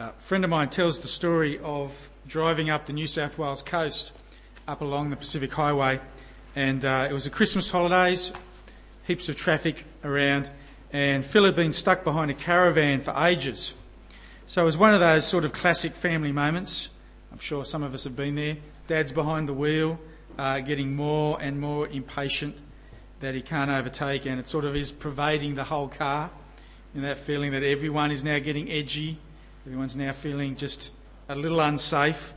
A friend of mine tells the story of driving up the New South Wales coast, up along the Pacific Highway, and uh, it was the Christmas holidays, heaps of traffic around, and Phil had been stuck behind a caravan for ages. So it was one of those sort of classic family moments. I'm sure some of us have been there. Dad's behind the wheel, uh, getting more and more impatient that he can't overtake, and it sort of is pervading the whole car. And that feeling that everyone is now getting edgy Everyone's now feeling just a little unsafe.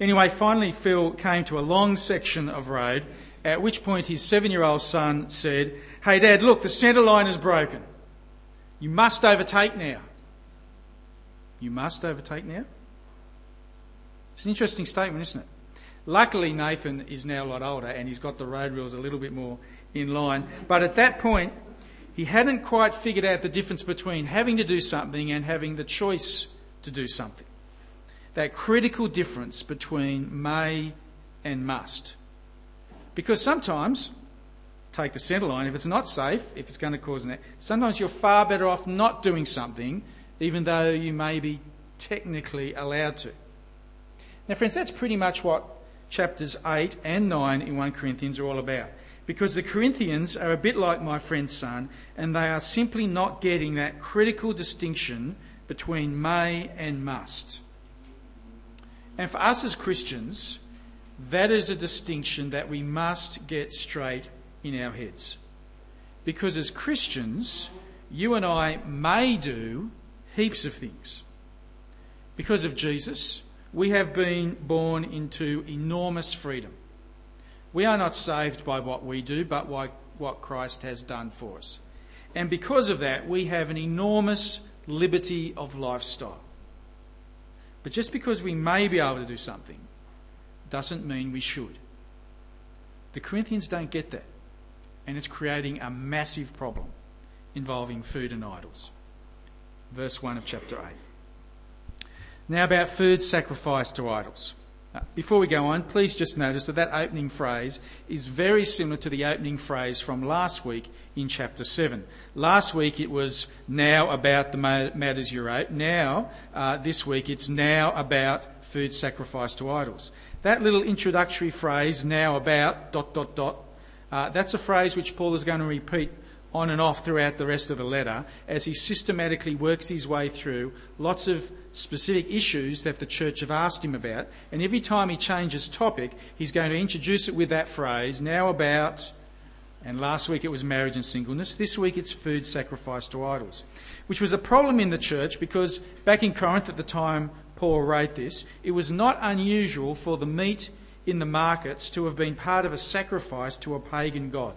Anyway, finally, Phil came to a long section of road, at which point his seven year old son said, Hey, Dad, look, the centre line is broken. You must overtake now. You must overtake now? It's an interesting statement, isn't it? Luckily, Nathan is now a lot older and he's got the road rules a little bit more in line. But at that point, he hadn't quite figured out the difference between having to do something and having the choice to do something. That critical difference between may and must. Because sometimes, take the centre line, if it's not safe, if it's going to cause an accident, sometimes you're far better off not doing something, even though you may be technically allowed to. Now, friends, that's pretty much what chapters 8 and 9 in 1 Corinthians are all about because the Corinthians are a bit like my friend's son, and they are simply not getting that critical distinction between may and must. And for us as Christians, that is a distinction that we must get straight in our heads. Because as Christians, you and I may do heaps of things. Because of Jesus, we have been born into enormous freedom. We are not saved by what we do, but by what Christ has done for us. And because of that, we have an enormous liberty of lifestyle. But just because we may be able to do something doesn't mean we should. The Corinthians don't get that. And it's creating a massive problem involving food and idols. Verse 1 of chapter 8. Now, about food sacrificed to idols. Before we go on, please just notice that that opening phrase is very similar to the opening phrase from last week in chapter 7. Last week it was now about the matters you wrote. Now, uh, this week, it's now about food sacrificed to idols. That little introductory phrase, now about, dot, dot, dot, uh, that's a phrase which Paul is going to repeat on and off throughout the rest of the letter as he systematically works his way through lots of specific issues that the church have asked him about. And every time he changes topic, he's going to introduce it with that phrase, now about, and last week it was marriage and singleness. This week it's food sacrificed to idols, which was a problem in the church because back in Corinth at the time Paul wrote this, it was not unusual for the meat in the markets to have been part of a sacrifice to a pagan god.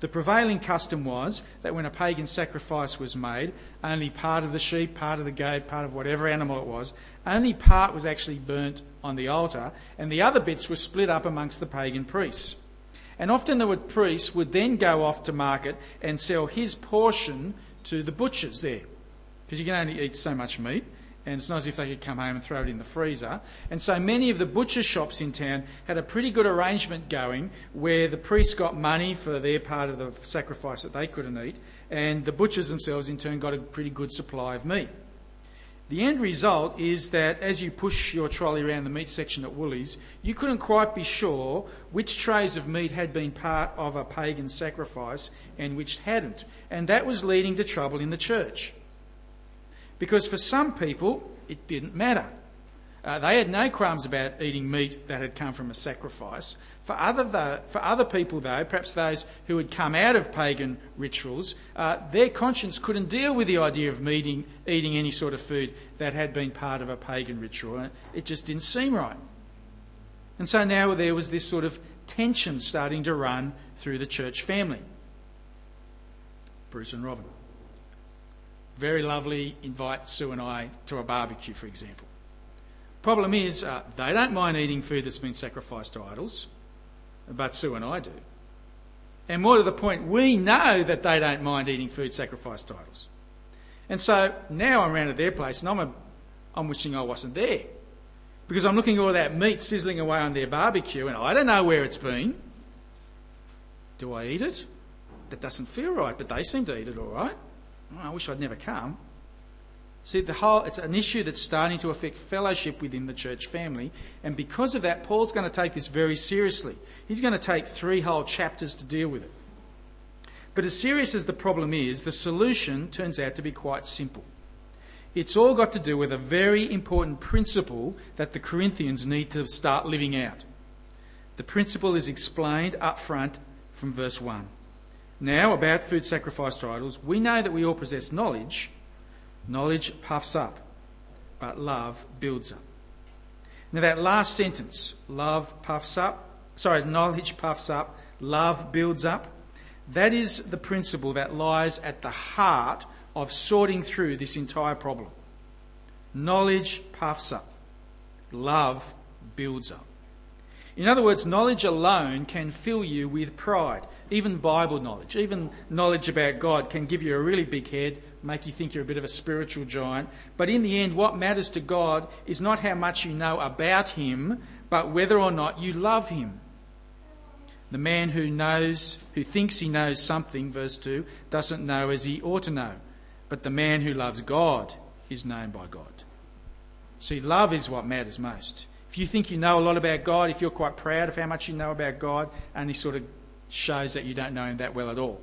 The prevailing custom was that when a pagan sacrifice was made, only part of the sheep, part of the goat, part of whatever animal it was, only part was actually burnt on the altar, and the other bits were split up amongst the pagan priests. And often the priest would then go off to market and sell his portion to the butchers there, because you can only eat so much meat and it's not as if they could come home and throw it in the freezer. And so many of the butcher shops in town had a pretty good arrangement going where the priests got money for their part of the sacrifice that they couldn't eat, and the butchers themselves in turn got a pretty good supply of meat. The end result is that as you push your trolley around the meat section at Woolies, you couldn't quite be sure which trays of meat had been part of a pagan sacrifice and which hadn't. And that was leading to trouble in the church. Because for some people, it didn't matter. Uh, they had no qualms about eating meat that had come from a sacrifice. For other, though, for other people, though, perhaps those who had come out of pagan rituals, uh, their conscience couldn't deal with the idea of eating, eating any sort of food that had been part of a pagan ritual. It just didn't seem right. And so now there was this sort of tension starting to run through the church family. Bruce and Robin very lovely, invite Sue and I to a barbecue, for example. Problem is, uh, they don't mind eating food that's been sacrificed to idols, but Sue and I do. And more to the point, we know that they don't mind eating food sacrificed to idols. And so now I'm around at their place and I'm, a, I'm wishing I wasn't there. Because I'm looking at all that meat sizzling away on their barbecue and I don't know where it's been. Do I eat it? That doesn't feel right, but they seem to eat it all right. Oh, I wish I'd never come. See, the whole, it's an issue that's starting to affect fellowship within the church family, and because of that, Paul's going to take this very seriously. He's going to take three whole chapters to deal with it. But as serious as the problem is, the solution turns out to be quite simple. It's all got to do with a very important principle that the Corinthians need to start living out. The principle is explained up front from verse 1. Now, about food sacrificed to idols, we know that we all possess knowledge Knowledge puffs up, but love builds up. Now, that last sentence, love puffs up, sorry, knowledge puffs up, love builds up, that is the principle that lies at the heart of sorting through this entire problem. Knowledge puffs up, love builds up. In other words, knowledge alone can fill you with pride. Even Bible knowledge, even knowledge about God can give you a really big head, make you think you're a bit of a spiritual giant. But in the end, what matters to God is not how much you know about Him, but whether or not you love Him. The man who knows, who thinks he knows something, verse 2, doesn't know as he ought to know. But the man who loves God is known by God. See, love is what matters most. If you think you know a lot about God, if you're quite proud of how much you know about God, only sort of shows that you don't know Him that well at all.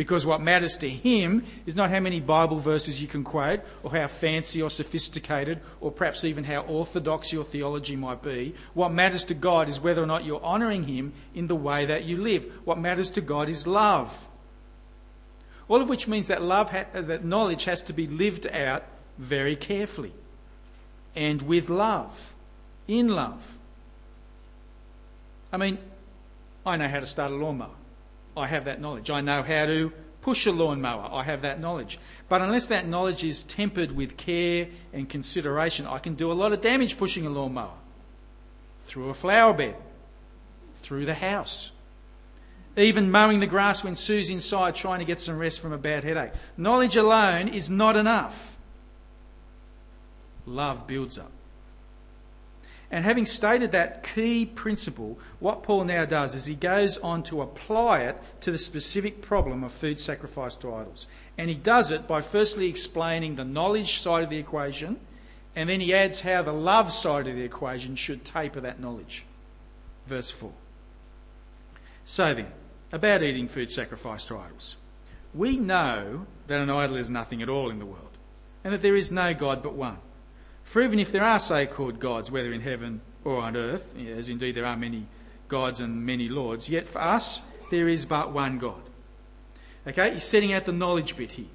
Because what matters to him is not how many Bible verses you can quote, or how fancy or sophisticated, or perhaps even how orthodox your theology might be. What matters to God is whether or not you're honouring him in the way that you live. What matters to God is love. All of which means that love, ha- uh, that knowledge has to be lived out very carefully, and with love, in love. I mean, I know how to start a lawnmower. I have that knowledge. I know how to push a lawnmower. I have that knowledge. But unless that knowledge is tempered with care and consideration, I can do a lot of damage pushing a lawnmower. Through a flower bed, through the house, even mowing the grass when Sue's inside trying to get some rest from a bad headache. Knowledge alone is not enough. Love builds up. And having stated that key principle, what Paul now does is he goes on to apply it to the specific problem of food sacrificed to idols. And he does it by firstly explaining the knowledge side of the equation, and then he adds how the love side of the equation should taper that knowledge. Verse 4. So then, about eating food sacrificed to idols. We know that an idol is nothing at all in the world, and that there is no God but one. For even if there are so called gods, whether in heaven or on earth, as indeed there are many gods and many lords, yet for us there is but one God. Okay, he's setting out the knowledge bit here.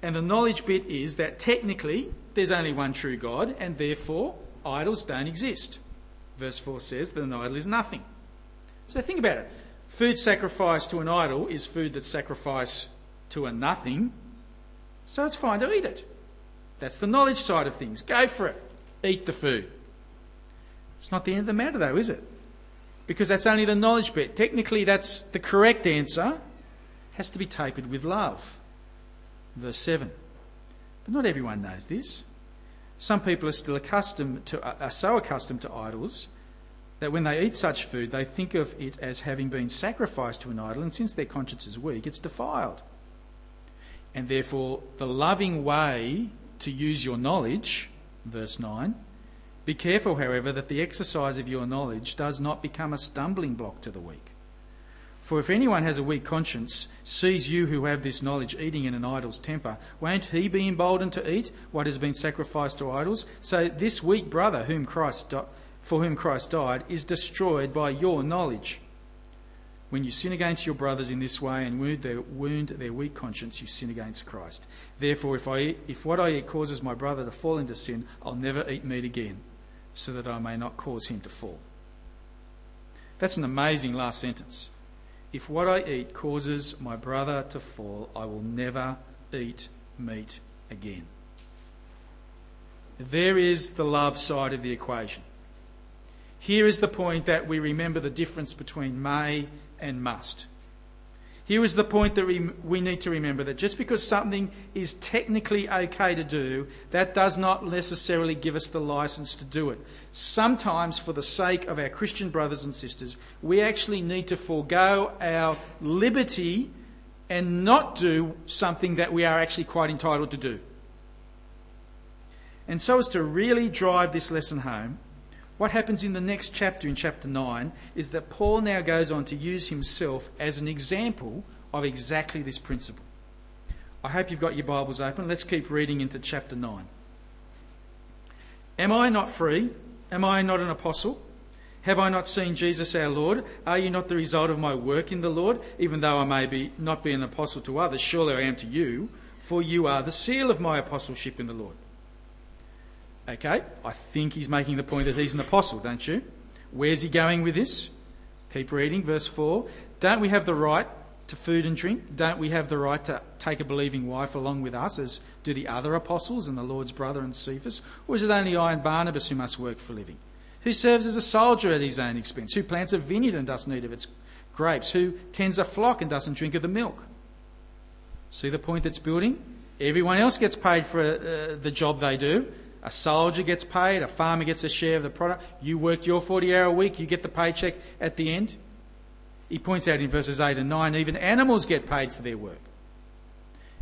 And the knowledge bit is that technically there's only one true God, and therefore idols don't exist. Verse 4 says that an idol is nothing. So think about it. Food sacrificed to an idol is food that's sacrificed to a nothing, so it's fine to eat it. That's the knowledge side of things. Go for it. Eat the food. It's not the end of the matter, though, is it? Because that's only the knowledge bit. Technically, that's the correct answer. Has to be tapered with love. Verse 7. But not everyone knows this. Some people are still accustomed to, uh, are so accustomed to idols that when they eat such food, they think of it as having been sacrificed to an idol, and since their conscience is weak, it's defiled. And therefore, the loving way to use your knowledge, verse 9. Be careful, however, that the exercise of your knowledge does not become a stumbling block to the weak. For if anyone has a weak conscience, sees you who have this knowledge eating in an idol's temper, won't he be emboldened to eat what has been sacrificed to idols? So this weak brother, whom Christ di- for whom Christ died, is destroyed by your knowledge. When you sin against your brothers in this way and wound their, wound their weak conscience, you sin against Christ. Therefore, if, I eat, if what I eat causes my brother to fall into sin, I'll never eat meat again, so that I may not cause him to fall. That's an amazing last sentence. If what I eat causes my brother to fall, I will never eat meat again. There is the love side of the equation. Here is the point that we remember the difference between may and must. Here is the point that we, need to remember that just because something is technically okay to do, that does not necessarily give us the license to do it. Sometimes, for the sake of our Christian brothers and sisters, we actually need to forego our liberty and not do something that we are actually quite entitled to do. And so, as to really drive this lesson home, what happens in the next chapter, in chapter 9, is that Paul now goes on to use himself as an example of exactly this principle. I hope you've got your Bibles open. Let's keep reading into chapter 9. Am I not free? Am I not an apostle? Have I not seen Jesus our Lord? Are you not the result of my work in the Lord? Even though I may be not be an apostle to others, surely I am to you, for you are the seal of my apostleship in the Lord. Okay, I think he's making the point that he's an apostle, don't you? Where's he going with this? Keep reading, verse 4. Don't we have the right to food and drink? Don't we have the right to take a believing wife along with us, as do the other apostles and the Lord's brother and Cephas? Or is it only I and Barnabas who must work for a living? Who serves as a soldier at his own expense? Who plants a vineyard and does need of its grapes? Who tends a flock and doesn't drink of the milk? See the point that's building? Everyone else gets paid for uh, the job they do. A soldier gets paid, a farmer gets a share of the product. You work your 40 hour week, you get the paycheck at the end. He points out in verses 8 and 9 even animals get paid for their work.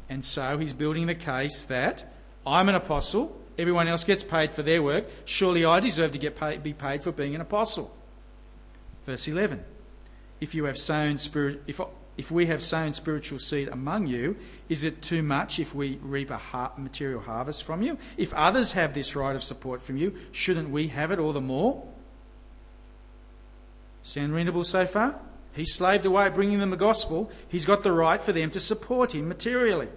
And so he's building the case that I'm an apostle, everyone else gets paid for their work, surely I deserve to get be paid for being an apostle. Verse 11 If you have sown spirit, if, if we have sown spiritual seed among you, is it too much if we reap a material harvest from you? If others have this right of support from you, shouldn't we have it all the more? Sound readable so far? He slaved away at bringing them the gospel. He's got the right for them to support him materially.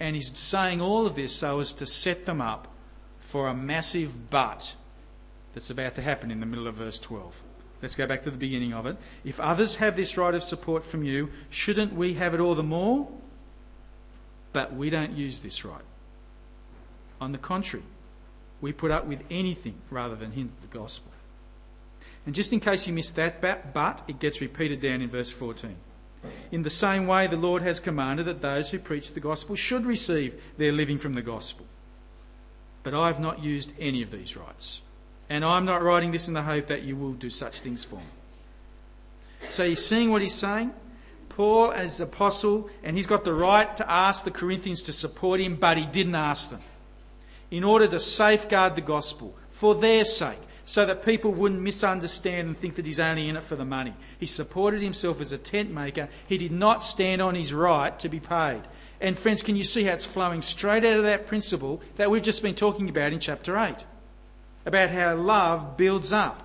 And he's saying all of this so as to set them up for a massive but that's about to happen in the middle of verse 12. Let's go back to the beginning of it. If others have this right of support from you, shouldn't we have it all the more? But we don't use this right. On the contrary, we put up with anything rather than hinder the gospel. And just in case you missed that, but it gets repeated down in verse 14. In the same way, the Lord has commanded that those who preach the gospel should receive their living from the gospel. But I have not used any of these rights. And I'm not writing this in the hope that you will do such things for me. So you're seeing what he's saying? Paul, as apostle, and he's got the right to ask the Corinthians to support him, but he didn't ask them. In order to safeguard the gospel, for their sake, so that people wouldn't misunderstand and think that he's only in it for the money. He supported himself as a tent maker. He did not stand on his right to be paid. And friends, can you see how it's flowing straight out of that principle that we've just been talking about in chapter 8? About how love builds up.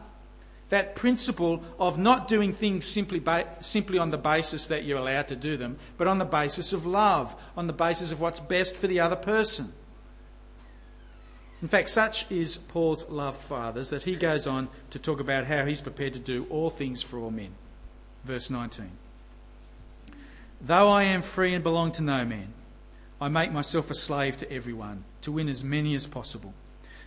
That principle of not doing things simply, ba- simply on the basis that you're allowed to do them, but on the basis of love, on the basis of what's best for the other person. In fact, such is Paul's love for others that he goes on to talk about how he's prepared to do all things for all men. Verse 19. Though I am free and belong to no man, I make myself a slave to everyone, to win as many as possible.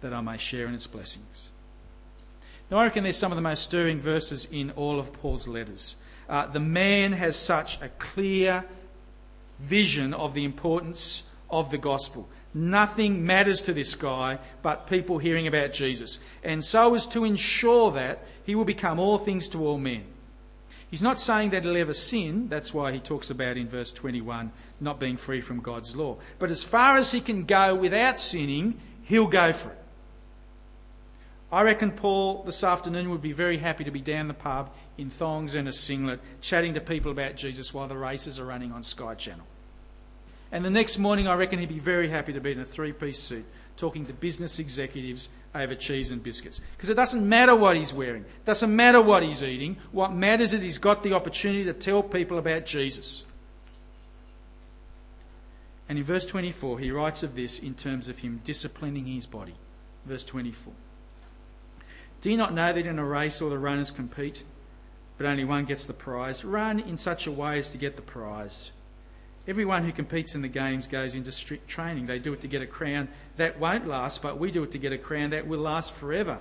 that I may share in its blessings. Now, I reckon there's some of the most stirring verses in all of Paul's letters. Uh, the man has such a clear vision of the importance of the gospel. Nothing matters to this guy but people hearing about Jesus. And so as to ensure that, he will become all things to all men. He's not saying that he'll ever sin. That's why he talks about in verse 21 not being free from God's law. But as far as he can go without sinning, he'll go for it. I reckon Paul this afternoon would be very happy to be down the pub in thongs and a singlet, chatting to people about Jesus while the races are running on Sky Channel. And the next morning, I reckon he'd be very happy to be in a three piece suit talking to business executives over cheese and biscuits. Because it doesn't matter what he's wearing, it doesn't matter what he's eating. What matters is he's got the opportunity to tell people about Jesus. And in verse 24, he writes of this in terms of him disciplining his body. Verse 24. Do you not know that in a race all the runners compete? but only one gets the prize. Run in such a way as to get the prize. Everyone who competes in the games goes into strict training. They do it to get a crown that won't last, but we do it to get a crown that will last forever.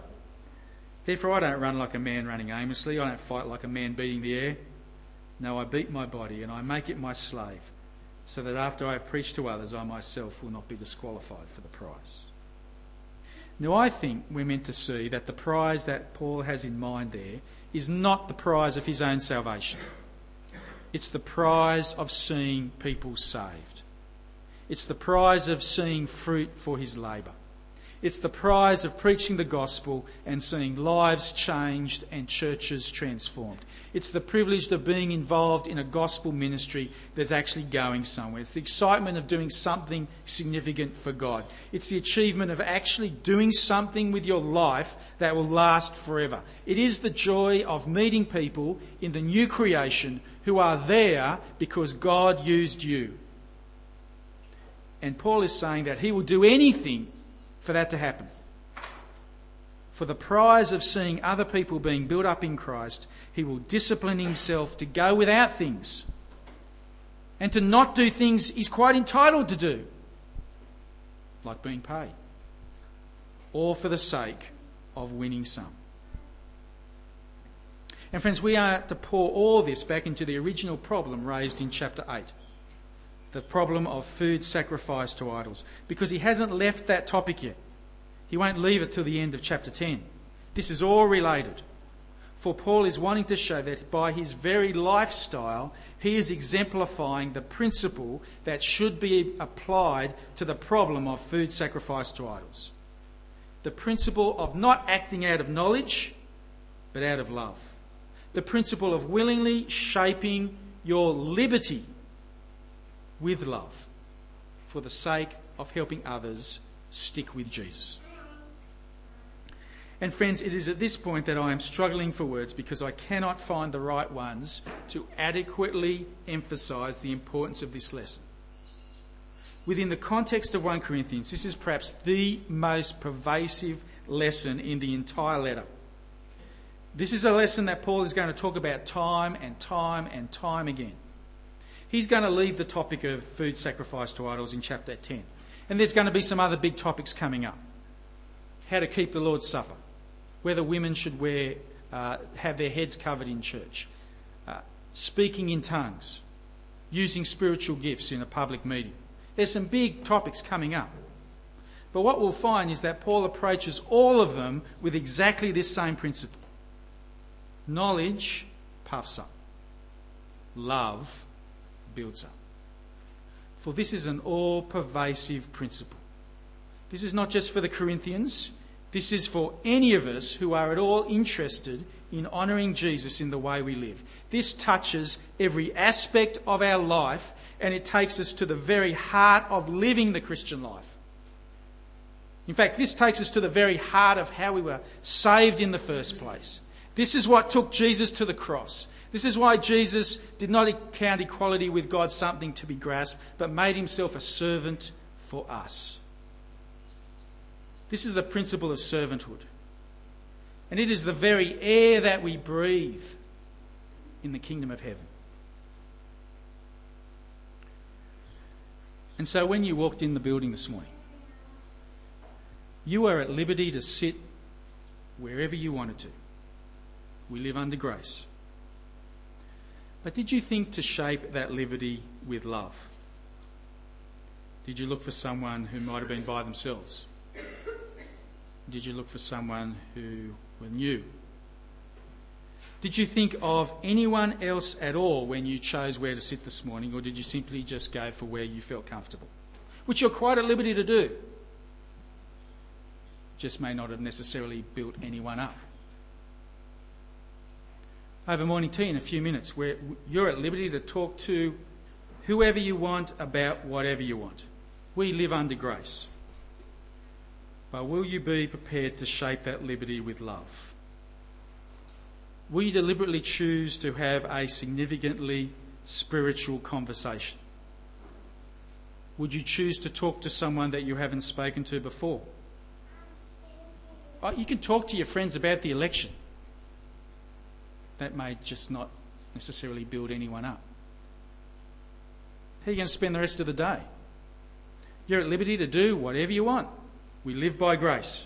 Therefore, I don't run like a man running aimlessly. I don't fight like a man beating the air. No, I beat my body and I make it my slave, so that after I have preached to others, I myself will not be disqualified for the prize. Now, I think we're meant to see that the prize that Paul has in mind there is not the prize of his own salvation. It's the prize of seeing people saved. It's the prize of seeing fruit for his labour. It's the prize of preaching the gospel and seeing lives changed and churches transformed. It's the privilege of being involved in a gospel ministry that's actually going somewhere. It's the excitement of doing something significant for God. It's the achievement of actually doing something with your life that will last forever. It is the joy of meeting people in the new creation who are there because God used you. And Paul is saying that he will do anything for that to happen. For the prize of seeing other people being built up in Christ, he will discipline himself to go without things and to not do things he's quite entitled to do, like being paid, or for the sake of winning some. And friends, we are to pour all this back into the original problem raised in chapter 8 the problem of food sacrificed to idols, because he hasn't left that topic yet. He won't leave it till the end of chapter 10. This is all related. For Paul is wanting to show that by his very lifestyle, he is exemplifying the principle that should be applied to the problem of food sacrificed to idols. The principle of not acting out of knowledge, but out of love the principle of willingly shaping your liberty with love for the sake of helping others stick with Jesus. And friends, it is at this point that I am struggling for words because I cannot find the right ones to adequately emphasize the importance of this lesson. Within the context of 1 Corinthians, this is perhaps the most pervasive lesson in the entire letter. This is a lesson that Paul is going to talk about time and time and time again. He's going to leave the topic of food sacrificed to idols in chapter 10. And there's going to be some other big topics coming up how to keep the Lord's Supper, whether women should wear, uh, have their heads covered in church, uh, speaking in tongues, using spiritual gifts in a public meeting. There's some big topics coming up. But what we'll find is that Paul approaches all of them with exactly this same principle Knowledge puffs up, love builds up. For this is an all pervasive principle. This is not just for the Corinthians, this is for any of us who are at all interested in honouring Jesus in the way we live. This touches every aspect of our life and it takes us to the very heart of living the Christian life. In fact, this takes us to the very heart of how we were saved in the first place. This is what took Jesus to the cross. This is why Jesus did not count equality with God something to be grasped, but made himself a servant for us. This is the principle of servanthood. And it is the very air that we breathe in the kingdom of heaven. And so when you walked in the building this morning, you were at liberty to sit wherever you wanted to. We live under grace. But did you think to shape that liberty with love? Did you look for someone who might have been by themselves? Did you look for someone who were new? Did you think of anyone else at all when you chose where to sit this morning, or did you simply just go for where you felt comfortable? Which you're quite at liberty to do. Just may not have necessarily built anyone up over morning tea in a few minutes where you're at liberty to talk to whoever you want about whatever you want. We live under grace. But will you be prepared to shape that liberty with love? Will you deliberately choose to have a significantly spiritual conversation? Would you choose to talk to someone that you haven't spoken to before? Oh, you can talk to your friends about the election that may just not necessarily build anyone up. How are you going to spend the rest of the day? You're at liberty to do whatever you want. We live by grace.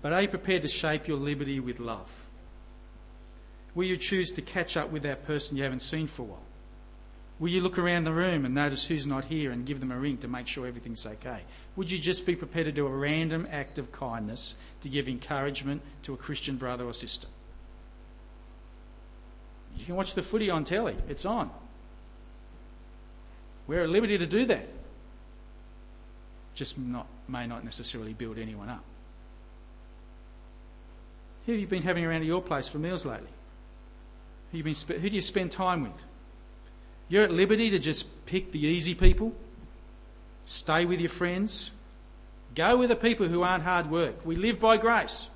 But are you prepared to shape your liberty with love? Will you choose to catch up with that person you haven't seen for a while? Will you look around the room and notice who's not here and give them a ring to make sure everything's okay? Would you just be prepared to do a random act of kindness to give encouragement to a Christian brother or sister? You can watch the footy on telly, it's on. We're at liberty to do that. Just not, may not necessarily build anyone up. Who have you been having around at your place for meals lately? Who, been, who do you spend time with? You're at liberty to just pick the easy people, stay with your friends, go with the people who aren't hard work. We live by grace.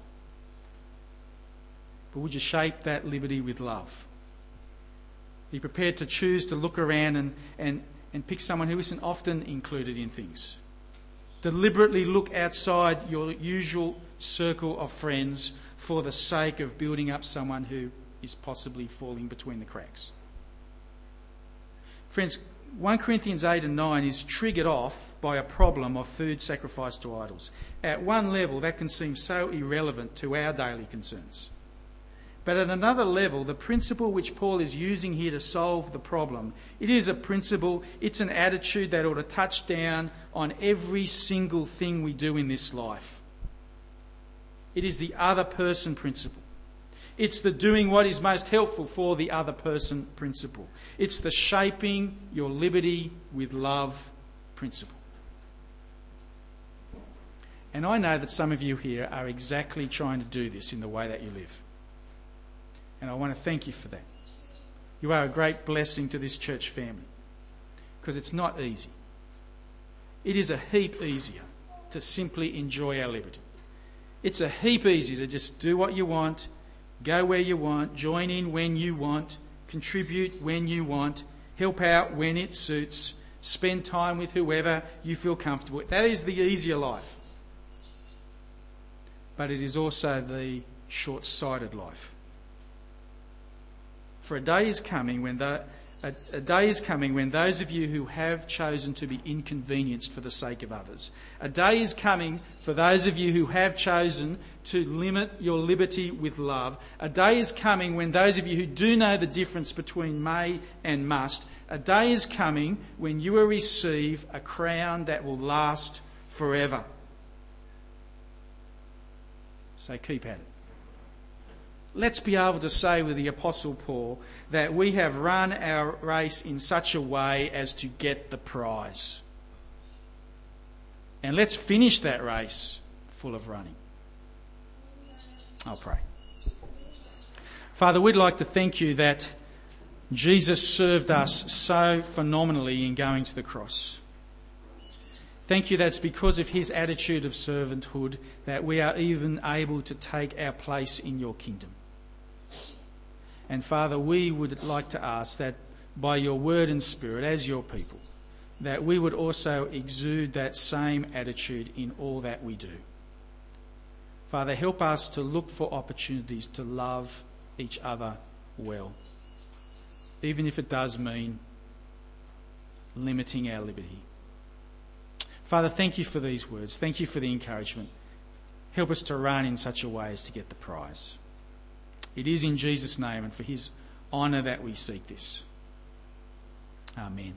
But would you shape that liberty with love? Be prepared to choose to look around and, and, and pick someone who isn't often included in things. Deliberately look outside your usual circle of friends for the sake of building up someone who is possibly falling between the cracks. Friends, 1 Corinthians 8 and 9 is triggered off by a problem of food sacrificed to idols. At one level, that can seem so irrelevant to our daily concerns. But at another level, the principle which Paul is using here to solve the problem, it is a principle, it's an attitude that ought to touch down on every single thing we do in this life. It is the other person principle. It's the doing what is most helpful for the other person principle. It's the shaping your liberty with love principle. And I know that some of you here are exactly trying to do this in the way that you live. And I want to thank you for that. You are a great blessing to this church family because it's not easy. It is a heap easier to simply enjoy our liberty. It's a heap easier to just do what you want, go where you want, join in when you want, contribute when you want, help out when it suits, spend time with whoever you feel comfortable. With. That is the easier life. But it is also the short sighted life. For a day is coming when the, a, a, day is coming when those of you who have chosen to be inconvenienced for the sake of others, a day is coming for those of you who have chosen to limit your liberty with love, a day is coming when those of you who do know the difference between may and must, a day is coming when you will receive a crown that will last forever. So keep at it let's be able to say with the Apostle Paul that we have run our race in such a way as to get the prize. And let's finish that race full of running. I'll pray. Father, we'd like to thank you that Jesus served us so phenomenally in going to the cross. Thank you that's because of his attitude of servanthood that we are even able to take our place in your kingdom. And Father, we would like to ask that by your word and spirit, as your people, that we would also exude that same attitude in all that we do. Father, help us to look for opportunities to love each other well, even if it does mean limiting our liberty. Father, thank you for these words. Thank you for the encouragement. Help us to run in such a way as to get the prize. It is in Jesus' name and for his honour that we seek this. Amen.